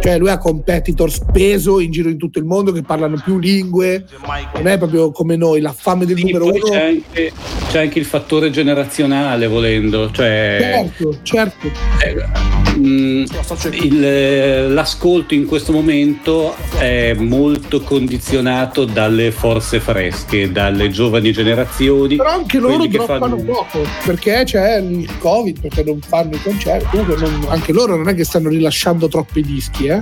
Cioè lui ha competitor speso in giro in tutto il mondo che parlano più lingue. Non è proprio come noi, la fame del Sì, numero uno. c'è anche, c'è anche il fattore generazionale, volendo. Cioè, Certo, certo. eh, mh, il- l'ascolto in questo momento è molto condizionato dalle forze fresche, dalle giovani generazioni. Però anche loro droppano fanno- poco perché c'è il covid, perché non fanno i concerti. Comunque non- anche loro non è che stanno rilasciando troppi dischi, eh.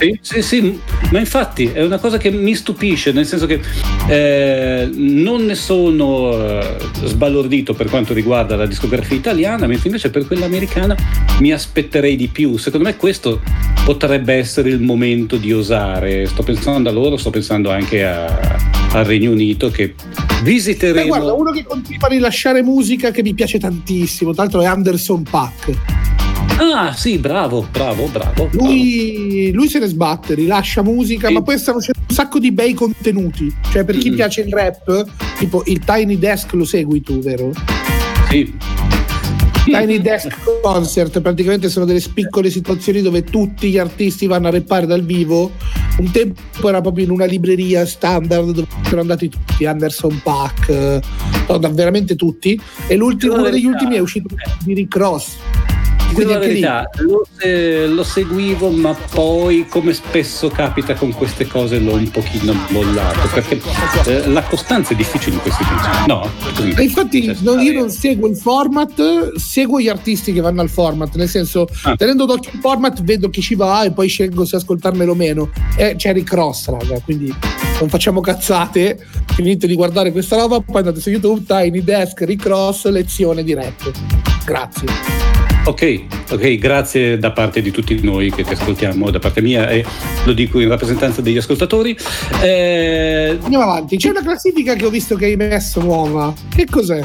Sì, sì, sì, ma infatti è una cosa che mi stupisce, nel senso che eh, non ne sono eh, sbalordito per quanto riguarda la discografia italiana, mentre invece per quella americana mi aspetterei di più. Secondo me questo potrebbe essere il momento di osare. Sto pensando a loro, sto pensando anche a- al Regno Unito che Beh, visiteremo. guarda, uno che continua a rilasciare musica che mi piace tantissimo, tra l'altro è Anderson Pack. Ah, sì, bravo, bravo, bravo. Lui, lui se ne sbatte, rilascia musica, Sì. ma poi stanno facendo un sacco di bei contenuti. Cioè, per chi Mm. piace il rap, tipo il Tiny Desk lo segui tu, vero? Sì. Tiny Desk Concert praticamente sono delle piccole situazioni dove tutti gli artisti vanno a rappare dal vivo. Un tempo era proprio in una libreria standard dove sono andati tutti, Anderson Pack, eh, no, veramente tutti. E l'ultimo, uno degli ultimi è uscito di Rick Ross. Quindi la anche lì, verità, lo, eh, lo seguivo, ma poi, come spesso capita con queste cose, l'ho un pochino mollato. Perché eh, la costanza è difficile in questi tempi. No. E infatti Cioè, non- io stare- non seguo il format, seguo gli artisti che vanno al format, nel senso, Ah. tenendo d'occhio il format vedo chi ci va e poi scelgo se ascoltarmelo o meno. E c'è Rick Ross, raga, quindi non facciamo cazzate, finite di guardare questa roba, poi andate su YouTube, Tiny Desk, Rick Ross, lezione di rap. Grazie. Ok, ok, grazie da parte di tutti noi che ti ascoltiamo, da parte mia e lo dico in rappresentanza degli ascoltatori. Eh, Andiamo avanti. C'è una classifica che ho visto che hai messo nuova. Che cos'è?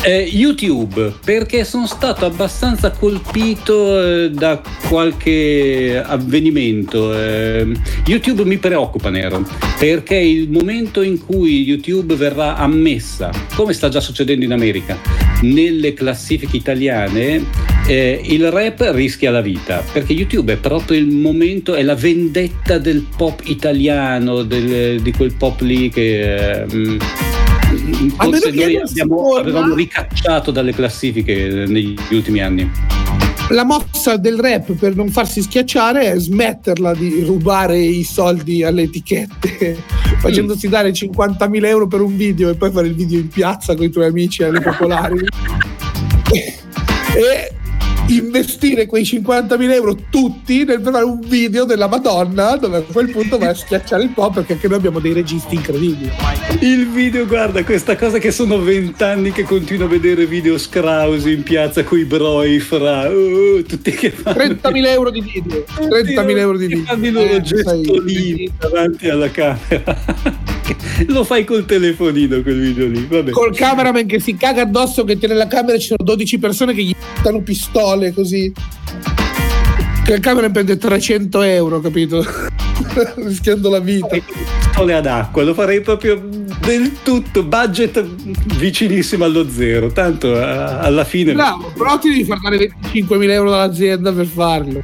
Eh, YouTube, perché sono stato abbastanza colpito eh, da qualche avvenimento. Eh, YouTube mi preoccupa, Nero, perché il momento in cui YouTube verrà ammessa, come sta già succedendo in America, nelle classifiche italiane, eh, il rap rischia la vita, perché YouTube è proprio il momento, è la vendetta del pop italiano, del- di quel pop lì che... eh, mm, Forse noi abbiamo, avevamo ricacciato dalle classifiche negli ultimi anni. La mossa del rap per non farsi schiacciare è smetterla di rubare i soldi alle etichette, [LAUGHS] facendosi dare 50.000 euro per un video e poi fare il video in piazza con i tuoi amici alle popolari. [LAUGHS] e investire quei 50.000 euro tutti nel fare un video della Madonna dove a quel punto vai a schiacciare il pop perché anche noi abbiamo dei registi incredibili. Il video, guarda, questa cosa che sono vent'anni che continuo a vedere video scrausi in piazza con i broi fra uh, tutti che fanno 30.000 euro di video, 30.000 euro di video. fanno i loro Eh, gestolini davanti alla camera. [LAUGHS] Lo fai col telefonino quel video lì, vabbè. col cameraman che si caga addosso che tiene la camera ci sono 12 persone che gli danno pistole così. Che il cameraman prende 300 euro capito? [LAUGHS] Rischiando la vita. Pistole ad acqua, lo farei proprio del tutto, budget vicinissimo allo zero, tanto eh, alla fine... bravo però ti devi far dare 25.000 euro dall'azienda per farlo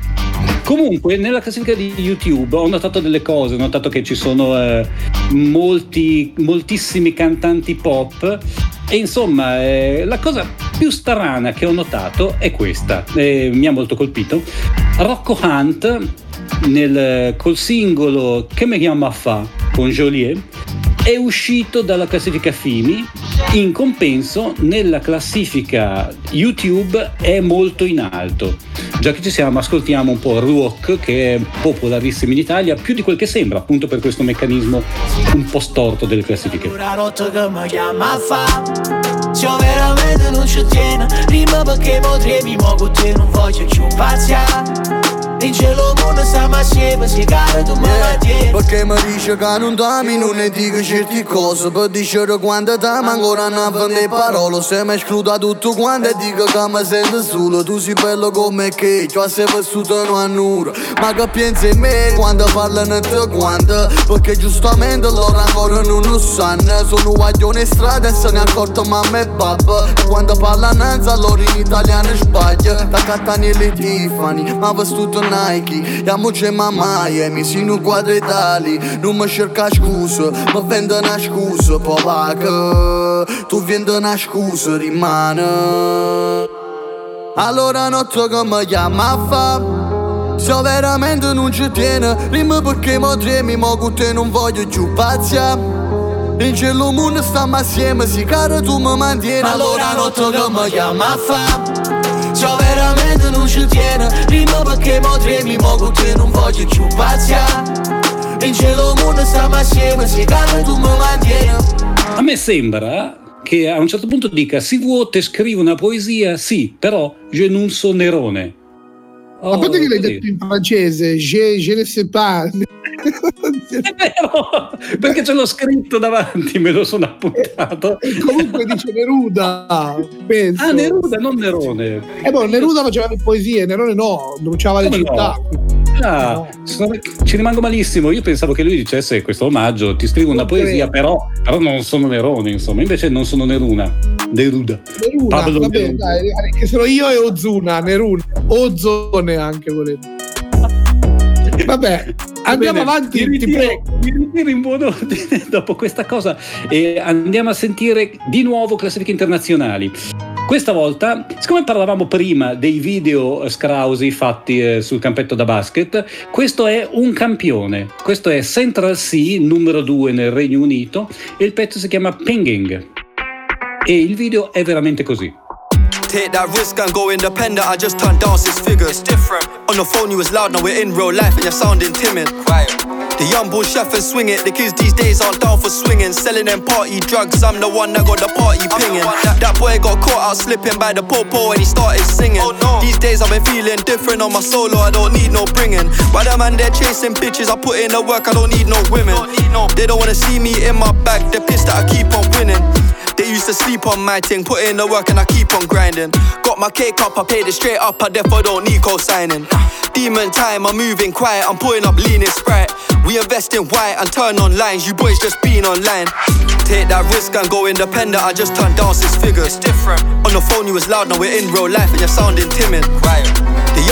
Comunque, nella classifica di YouTube ho notato delle cose, ho notato che ci sono eh, molti, moltissimi cantanti pop. E insomma eh, la cosa più strana che ho notato è questa, eh, mi ha molto colpito. Rocco Hunt nel, col singolo Che me chiama fa con Joliet è uscito dalla classifica Fimi, in compenso nella classifica YouTube è molto in alto. Già che ci siamo, ascoltiamo un po' Rock che è popolarissimo in Italia, più di quel che sembra, appunto per questo meccanismo un po' storto delle classifiche. Mi Se io veramente non ci tiene Rima perché potrei mo con te non voglio più pazziare In cielo mondo stiamo assieme Se caro tu me la tieni. Perché mi dice che non t'ami, non ne dico certe cose. Per dire quanto t'amo ancora non avendo parole. Se mi escluda tutto quanto e dico che mi sento solo. Tu sei bello come che, ci sei vissuto in una Ma che pensi in me quando parlano te quanto Perché giustamente loro ancora non lo sanno. Sono guaglione in strada e se ne accorto mamma e papà E quando parlano loro in italiano sbaglia Da Cattanelli Tiffany, ma vestuto Nike. Amo c'è mamma e mi sino quadretali Non mi cerca scusa, mi vendo una scusa Polacca Tu vendo una scusa, rimane. Allora notte mi chiama a fa. Se veramente non ci tiene. Rima perché mo tremi Mo con te non voglio più pazzia in cielo mondo stiamo assieme, si cara tu mi mantieni. Allora notte che mi chiama a fa veramente non ci tiene. Rima perché mo tremi Mo con te non voglio più pazzia. In cielo mondo stiamo assieme, si cara tu mi mantieni. A me sembra che a un certo punto dica si vuote scrive una poesia, sì, però je non so Nerone. Oh, a parte che l'hai detto in francese, je, je ne sais pas. È vero, perché ce l'ho scritto davanti, me lo sono appuntato. E, comunque dice Neruda, penso. Ah, Neruda, non Nerone. Eh boh, Neruda faceva le poesie, Nerone no, bruciava le Come città. no? Ah, sono- ci rimango malissimo. Io pensavo che lui dicesse questo omaggio, ti scrivo una Non poesia, però, però non sono Nerone, insomma. Invece non sono Neruna. Neruda. Neruda, Pablo vabbè, Neruda. dai, che sono io e Ozuna, Neruna, Ozone anche volete. Vabbè, andiamo Bene, avanti, mi ti ritiro, mi ritiro in buon ordine [LAUGHS] dopo questa cosa e andiamo a sentire di nuovo classifiche internazionali. Questa volta, siccome parlavamo prima dei video scrausi fatti eh, sul campetto da basket, questo è un campione. Questo è Central Sea, numero 2 nel Regno Unito, e il pezzo si chiama Pinging. E il video è veramente così. Take that risk and go independent. I just turned down six figures. It's different. On the phone, you was loud, now we're in real life and you're sounding timid. Quiet. The young bull chef and swing it. The kids these days aren't down for swinging. Selling them party drugs. I'm the one that got the party pinging. That boy got caught out slipping by the popo and he started singing. These days I've been feeling different on my solo. I don't need no bringing. By the man they're chasing bitches. I put in the work. I don't need no women. They don't wanna see me in my bag. They're pissed that I keep on winning. They used to sleep on my thing, put in the work and I keep on grinding. Got my cake up, I paid it straight up, I therefore don't need co-signing. Demon time, I'm moving quiet, I'm putting up lean in sprite. We invest in white and turn on lines, you boys just been online. Take that risk and go independent, I just turned down six figures. It's different. On the phone you was loud, now we're in real life and you're sounding timid. Quiet.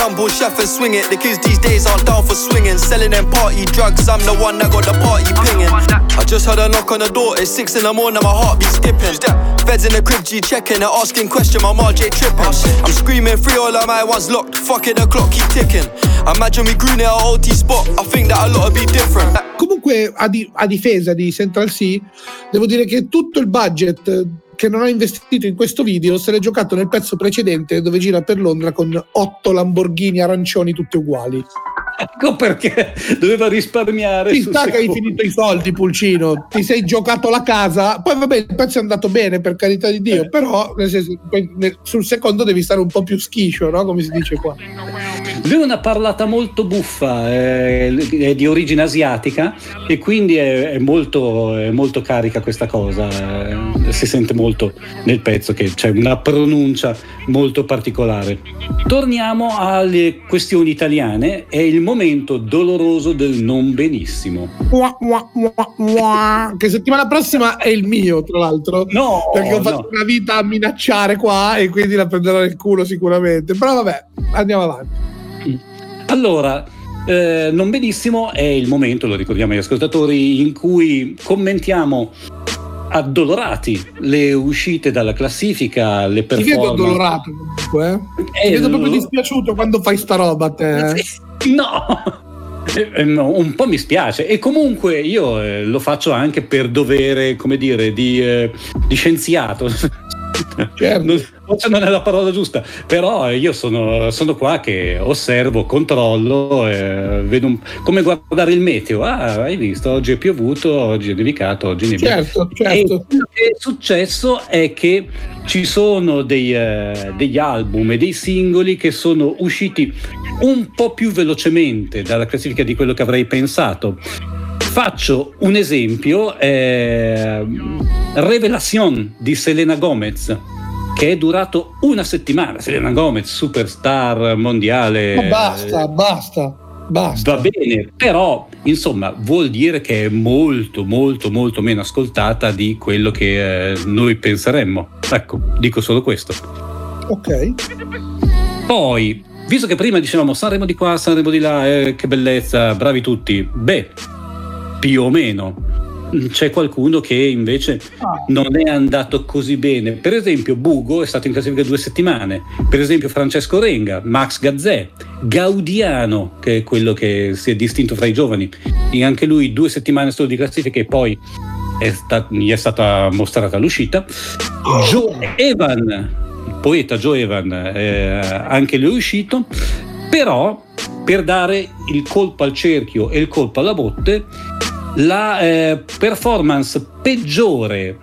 The young bull chef and swing it, the kids these days aren't down for swinging. Selling them party drugs, I'm the one that got the party pinging. I just heard a knock on the door, it's six in the morning, my heart be skipping. Feds in the crib, G checking, they're asking question, my RJ tripping. I'm screaming free, all of my ones locked. Fuck it, the clock keep ticking. Imagine we grew near a OT spot, I think that a lot would be different. Comunque, a, di- a difesa di Central Sea, devo dire che tutto il budget che non ha investito in questo video se l'è giocato nel pezzo precedente dove gira per Londra con otto Lamborghini arancioni tutte uguali. Ecco perché doveva risparmiare. Sul sta che hai finito i soldi, Pulcino. Ti sei giocato la casa. Poi, vabbè, il pezzo è andato bene, per carità di Eh. Dio. Però, nel senso, sul secondo devi stare un po' più schiscio, no? Come si dice qua. Lui ha una parlata molto buffa, eh, è di origine asiatica e quindi è, è molto, è molto carica questa cosa. eh, si sente molto nel pezzo che c'è una pronuncia molto particolare. Torniamo alle questioni italiane. È il momento doloroso del non benissimo. Che settimana prossima è il mio, tra l'altro. No, Perché ho fatto no. una vita a minacciare qua e quindi la prenderò nel culo sicuramente. Però vabbè, andiamo avanti. Allora, eh, non benissimo è il momento, lo ricordiamo agli ascoltatori, in cui commentiamo addolorati le uscite dalla classifica, le Ti vedo performance. addolorato comunque, eh. Ti Eh, vedo proprio lo- dispiaciuto quando fai sta roba a te. eh. No! Eh, [LAUGHS] eh, no, un po' mi spiace e comunque io eh, lo faccio anche per dovere, come dire, di, eh, di scienziato. [LAUGHS] Certo. Non, forse non è la parola giusta, però io sono, sono qua che osservo, controllo, eh, vedo un- come guardare il meteo. Ah, hai visto, oggi è piovuto, oggi è nevicato, oggi nevica. Certo, E certo. quello che è successo è che ci sono dei, eh, degli album e dei singoli che sono usciti un po' più velocemente dalla classifica di quello che avrei pensato. Faccio un esempio, eh, Revelation di Selena Gomez, che è durato una settimana. Selena Gomez, superstar mondiale. Ma basta, basta, basta. Va bene, però insomma vuol dire che è molto molto molto meno ascoltata di quello che eh, noi penseremmo. Ecco, dico solo questo. Ok. Poi, visto che prima dicevamo Sanremo di qua, Sanremo di là, eh, che bellezza, bravi tutti, beh, più o meno. c'è qualcuno che invece non è andato così bene. Per esempio, Bugo è stato in classifica due settimane. Per esempio, Francesco Renga, Max Gazzè, Gaudiano, che è quello che si è distinto fra i giovani, e anche lui due settimane solo di classifica e poi è sta- gli è stata mostrata l'uscita. Joe Evan, il poeta Joe Evan, eh, anche lui è uscito, però per dare il colpo al cerchio e il colpo alla botte, la eh, performance peggiore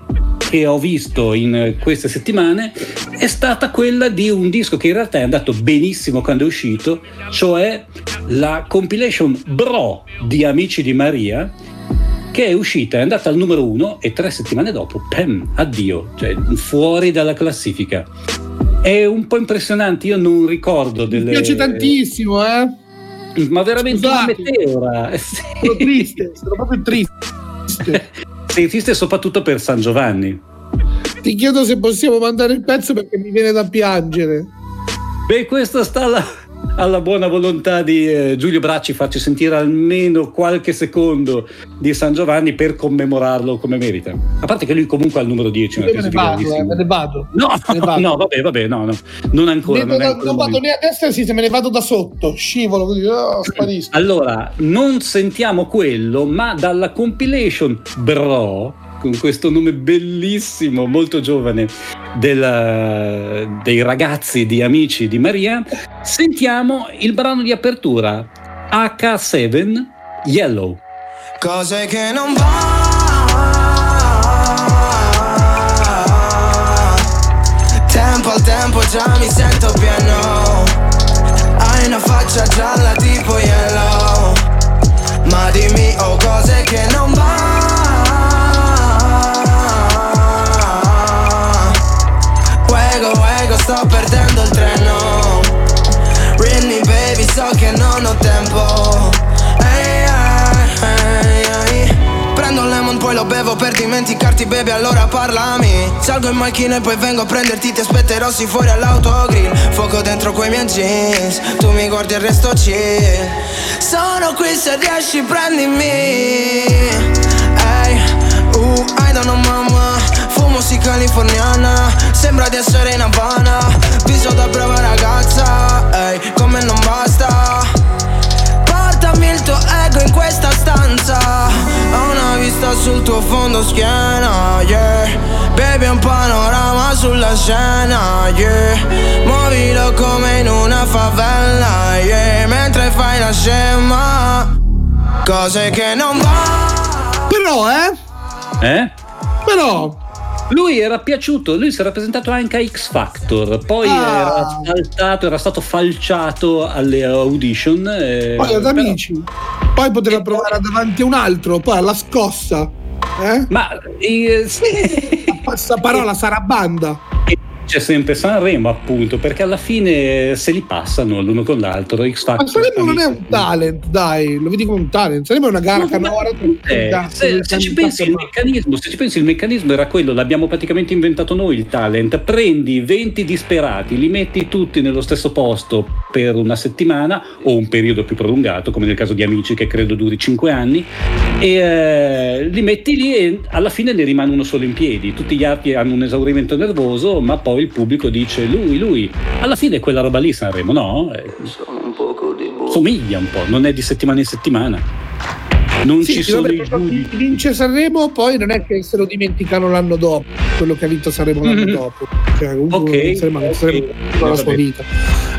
che ho visto in queste settimane è stata quella di un disco che in realtà è andato benissimo quando è uscito, cioè la compilation Bro di Amici di Maria, che è uscita, è andata al numero uno e tre settimane dopo, pam, addio, cioè fuori dalla classifica. È un po' impressionante, io non ricordo delle... Mi piace tantissimo, eh. Ma veramente Scusate. una meteora. [LAUGHS] Sono triste, sono proprio triste. Sei triste soprattutto per San Giovanni. Ti chiedo se possiamo mandare il pezzo perché mi viene da piangere. Beh, questo sta alla, alla buona volontà di eh, Giulio Bracci farci sentire almeno qualche secondo di San Giovanni per commemorarlo come merita. A parte che lui comunque ha il numero 10. una Io me ne vado, eh, me ne vado. No, Me ne vado. no, vabbè, vabbè, no, no, non ancora. Non, è non- vado né a destra sì, se me ne vado da sotto, scivolo così, oh, sparisco. Allora, non sentiamo quello, ma dalla compilation Bro, con questo nome bellissimo, molto giovane, della- dei ragazzi di Amici di Maria, sentiamo il brano di apertura H7 Yellow. Cose che non va. Tempo al tempo già mi sento pieno. Hai una faccia gialla tipo yellow. Ma dimmi oh cose che non va sto perdendo il treno. Read me baby, so che non ho tempo. Ehi, ehi, ehi. Prendo un lemon poi lo bevo per dimenticarti baby allora parlami. Salgo in macchina e poi vengo a prenderti Ti aspetterò sì fuori all'autogrill. Fuoco dentro quei miei jeans Tu mi guardi e resto chill. Sono qui se riesci prendimi. Ehi, uh, I don't know mama Fumo sì californiana Sembra di essere in Havana. Viso da brava ragazza Ehi, come non basta. Portami il tuo ego in questa stanza. Ho una vista sul tuo fondo schiena, yeah. Baby un panorama sulla scena, yeah. Muovilo come in una favela, yeah. Mentre fai la scema Cose che non va. Però, eh? Eh? Però Lui era piaciuto, lui si era presentato anche a X Factor, poi Ah. era saltato, era stato falciato alle audition. eh, poi ad però- amici. Poi poteva provare davanti a un altro, poi alla scossa. Eh? Ma eh, sì. Passaparola sarà banda. C'è sempre Sanremo, appunto, perché alla fine se li passano l'uno con l'altro. X Ma Factor. Sanremo non è un talent, dai, lo vedi come un talent. Sanremo è una gara canora. Eh, se, se ci pensi il meccanismo, se ci pensi il meccanismo era quello, l'abbiamo praticamente inventato noi il talent. Prendi 20 disperati, li metti tutti nello stesso posto per una settimana o un periodo più prolungato, come nel caso di Amici che credo duri 5 anni, e eh, li metti lì e alla fine ne rimane uno solo in piedi. Tutti gli altri hanno un esaurimento nervoso, ma poi il pubblico dice lui, lui. Alla fine è quella roba lì Sanremo, no? Eh, somiglia un po', non è di settimana in settimana. Non Sì, ci sì, sono vabbè, i giudici. chi vince Sanremo, poi non è che se lo dimenticano l'anno dopo, quello che ha vinto Sanremo l'anno Mhm. dopo. Cioè, comunque Ok, Sanremo- ok. Sanremo la sua vita.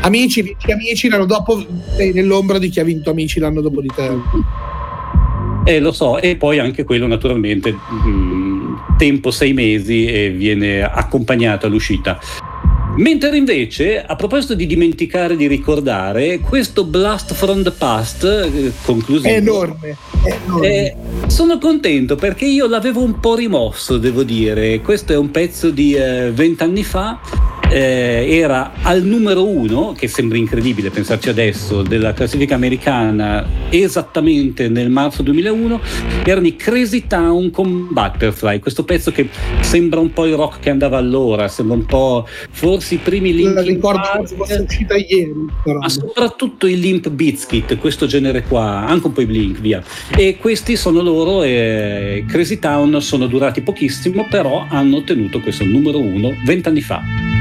Amici, vinci amici l'anno dopo, sei nell'ombra di chi ha vinto amici l'anno dopo di te. Eh, lo so, e poi anche quello naturalmente mh, tempo sei mesi e viene accompagnato all'uscita. Mentre invece, a proposito di dimenticare di ricordare, questo Blast from the Past, eh, conclusivo, È enorme, è enorme. eh, sono contento perché io l'avevo un po' rimosso, devo dire. Questo è un pezzo di eh, vent'anni fa. Eh, era al numero uno, che sembra incredibile pensarci adesso, della classifica americana esattamente nel marzo 2001, erano i Crazy Town con Butterfly, questo pezzo che sembra un po' il rock che andava allora, sembra un po' forse i primi Linkin ricordo Park, fosse uscita ieri. però. ma soprattutto i Limp Bizkit, questo genere qua, anche un po' i Blink, via. E questi sono loro, e Crazy Town sono durati pochissimo, però hanno ottenuto questo numero uno vent'anni fa.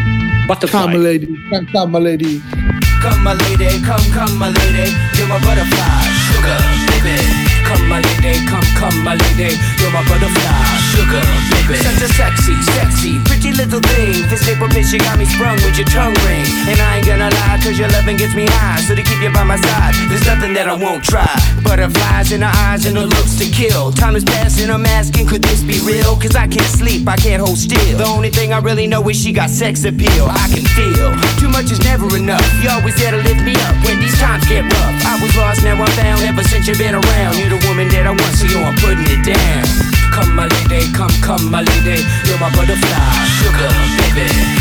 Butterfly. Come lady, come my lady. Come my lady, come, come my lady, you're my butterfly, sugar, baby. Come my lady, come, come my lady, you're my butterfly, sugar, baby. Such a sexy, sexy, pretty little thing. This paper bitch, you got me sprung with your tongue ring. And I ain't gonna lie, cause your loving gets me high. So to keep you by my side, there's nothing that I won't try. Butterflies in her eyes and her looks to kill. Time is passing, I'm asking, could this be real? Cause I can't sleep, I can't hold still. The only thing I really know is she got sex appeal. I can feel too much is never enough. You always there to lift me up when these times get rough. I was lost, now I'm found. Ever since you've been around, you're the woman that I want, so yo, I'm putting it down. Come, my lady, come, come, my lady, you're my butterfly, sugar, baby.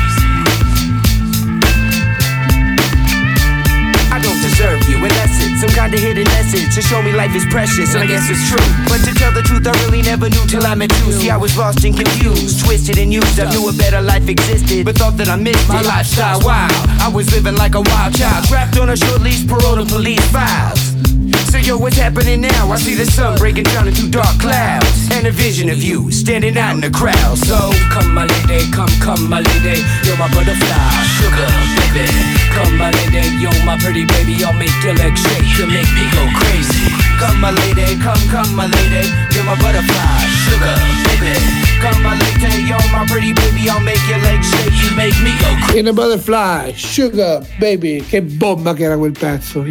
Deserve you, that's it. Some kind of hidden message to show me life is precious, and I guess it's true. But to tell the truth, I really never knew till I met you. See, I was lost and confused, twisted and used. I knew a better life existed, but thought that I missed it. my lifestyle. Wow, I was living like a wild child, trapped on a short leash, parole to police files. So yo, what's happening now? I see the sun breaking down into dark clouds And a vision of you standing out in the crowd. So come my lady, come, come my lady. You're my butterfly, sugar, baby. Come my lady, you're my pretty baby. I'll make your legs shake, you make me go crazy. Come my lady, come, come my lady. You're my butterfly, sugar, baby. Come my lady, you're my pretty baby. I'll make your legs shake, you make me go crazy In a butterfly, sugar, baby. Che bomba che era quel pezzo.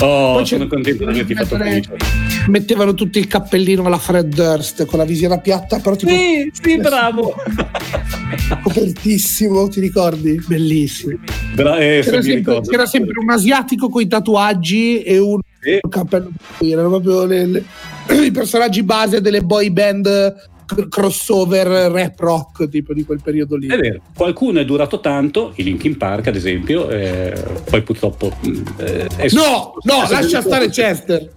Oh, Poi sono contento di averti fatto felice. Mettevano tutti il cappellino alla Fred Durst con la visiera piatta, però tipo Sì, sì, bravo. [LAUGHS] copertissimo, ti ricordi? Bellissimo. Bra- eh, C'era sempre, c'era sempre un asiatico con i tatuaggi e un Sì. cappello. Erano proprio le- le- [CLEARS THROAT] i personaggi base delle boy band crossover rap rock tipo di quel periodo lì. È vero, qualcuno è durato tanto, i Linkin Park ad esempio, eh, poi purtroppo... eh, è No, no, lascia stare Chester.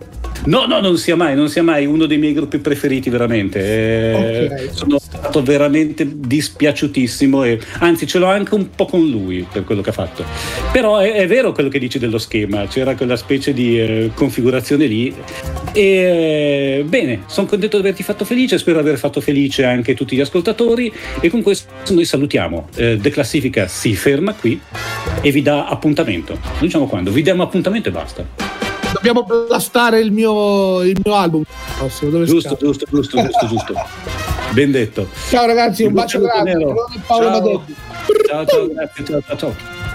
No, no, non sia mai, non sia mai uno dei miei gruppi preferiti veramente. Eh, Ok. Sono stato veramente dispiaciutissimo e anzi ce l'ho anche un po' con lui per quello che ha fatto. Però è, è vero quello che dici dello schema, c'era quella specie di eh, configurazione lì. E eh, bene, sono contento di averti fatto felice, spero di aver fatto felice anche tutti gli ascoltatori e con questo noi salutiamo. Eh, The Classifica si ferma qui e vi dà appuntamento. Non diciamo quando, vi diamo appuntamento e basta. Dobbiamo blastare il mio, il mio album. dove Giusto, scappa? giusto, giusto, giusto, giusto. [LAUGHS] Ben detto. Ciao ragazzi, un bocca bacio grande. Paolo Ciao. Ciao, ciao, grazie, ciao, ciao, ciao.